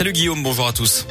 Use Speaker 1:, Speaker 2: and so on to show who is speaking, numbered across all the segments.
Speaker 1: Salut Guillaume, bonjour à tous.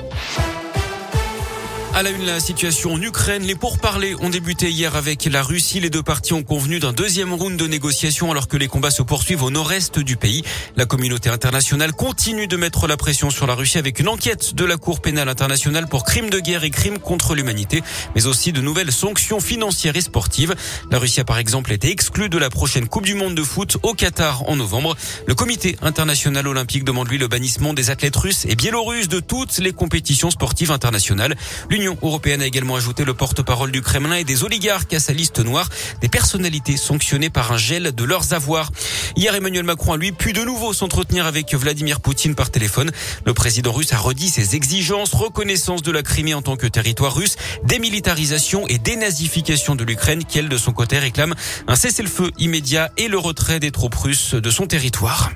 Speaker 1: À la une, la situation en Ukraine. Les pourparlers ont débuté hier avec la Russie. Les deux parties ont convenu d'un deuxième round de négociations alors que les combats se poursuivent au nord-est du pays. La communauté internationale continue de mettre la pression sur la Russie avec une enquête de la Cour pénale internationale pour crimes de guerre et crimes contre l'humanité, mais aussi de nouvelles sanctions financières et sportives. La Russie a par exemple été exclue de la prochaine Coupe du Monde de foot au Qatar en novembre. Le comité international olympique demande lui le bannissement des athlètes russes et biélorusses de toutes les compétitions sportives internationales. L'Union L'Union européenne a également ajouté le porte-parole du Kremlin et des oligarques à sa liste noire, des personnalités sanctionnées par un gel de leurs avoirs. Hier, Emmanuel Macron lui pu de nouveau s'entretenir avec Vladimir Poutine par téléphone. Le président russe a redit ses exigences, reconnaissance de la Crimée en tant que territoire russe, démilitarisation et dénazification de l'Ukraine, qu'elle de son côté réclame un cessez-le-feu immédiat et le retrait des troupes russes de son territoire.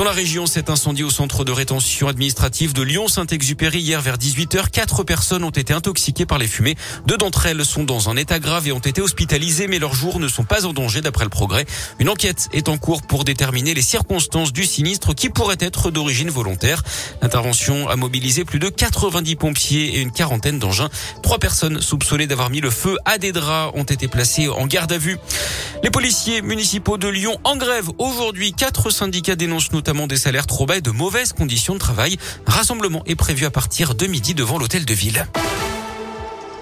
Speaker 1: Dans la région, cet incendie au centre de rétention administrative de Lyon-Saint-Exupéry hier vers 18h, quatre personnes ont été intoxiquées par les fumées. Deux d'entre elles sont dans un état grave et ont été hospitalisées, mais leurs jours ne sont pas en danger d'après le progrès. Une enquête est en cours pour déterminer les circonstances du sinistre qui pourrait être d'origine volontaire. L'intervention a mobilisé plus de 90 pompiers et une quarantaine d'engins. Trois personnes soupçonnées d'avoir mis le feu à des draps ont été placées en garde à vue. Les policiers municipaux de Lyon en grève aujourd'hui. Quatre syndicats dénoncent notamment des salaires trop bas et de mauvaises conditions de travail. rassemblement est prévu à partir de midi devant l'hôtel de ville.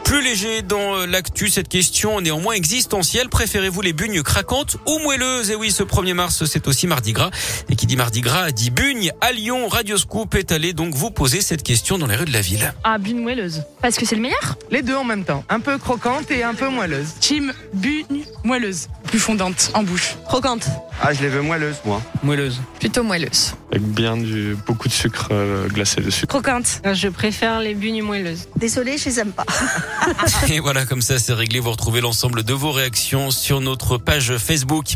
Speaker 1: Plus léger dans euh, l'actu, cette question néanmoins existentielle. Préférez-vous les bugnes craquantes ou moelleuses? Et oui, ce 1er mars, c'est aussi Mardi Gras. Et qui dit Mardi Gras dit bugne. À Lyon, Radioscoop est allé donc vous poser cette question dans les rues de la ville.
Speaker 2: Ah, bugne moelleuse. Parce que c'est le meilleur?
Speaker 3: Les deux en même temps. Un peu croquante et un peu moelleuse.
Speaker 2: Team bugne moelleuse. Plus fondante en bouche.
Speaker 4: Croquante.
Speaker 5: Ah, je les veux moelleuses, moi.
Speaker 6: Moelleuse.
Speaker 7: Plutôt moelleuse.
Speaker 8: Avec bien du, beaucoup de sucre euh, glacé dessus.
Speaker 4: Croquante.
Speaker 9: Je préfère les bugnes moelleuses.
Speaker 4: Désolée, je les aime pas.
Speaker 1: Et voilà, comme ça, c'est réglé. Vous retrouvez l'ensemble de vos réactions sur notre page Facebook.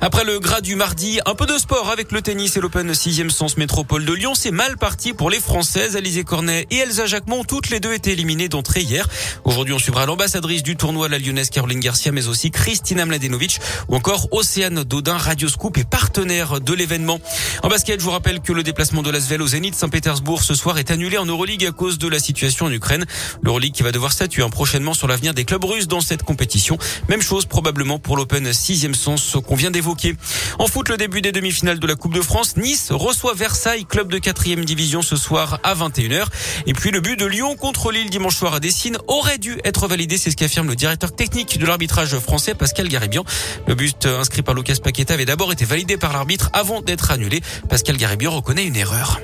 Speaker 1: Après le gras du mardi, un peu de sport avec le tennis et l'Open 6e sens métropole de Lyon. C'est mal parti pour les Françaises. Alizé Cornet et Elsa Jacquemont, toutes les deux étaient éliminées d'entrée hier. Aujourd'hui, on suivra l'ambassadrice du tournoi, la lyonnaise Caroline Garcia, mais aussi Christina Mladenovic ou encore Océane Dodin, Radio Scoop et partenaire de l'événement. En basket, je vous rappelle que le déplacement de l'Asvel au Zénith Saint-Pétersbourg ce soir est annulé en Euroleague à cause de la situation en Ukraine. L'Euroleague qui va devoir statuer prochainement sur l'avenir des clubs russes dans cette compétition. Même chose probablement pour l'Open 6e sens qu'on vient d'évoquer. En foot, le début des demi-finales de la Coupe de France. Nice reçoit Versailles, club de 4 division ce soir à 21h. Et puis le but de Lyon contre Lille dimanche soir à Dessine aurait dû être validé. C'est ce qu'affirme le directeur technique de l'arbitrage français, Pascal Garibian. Le but inscrit par Lucas Paqueta avait d'abord été validé par l'arbitre avant d'être annulé. Pascal Garibian reconnaît une erreur.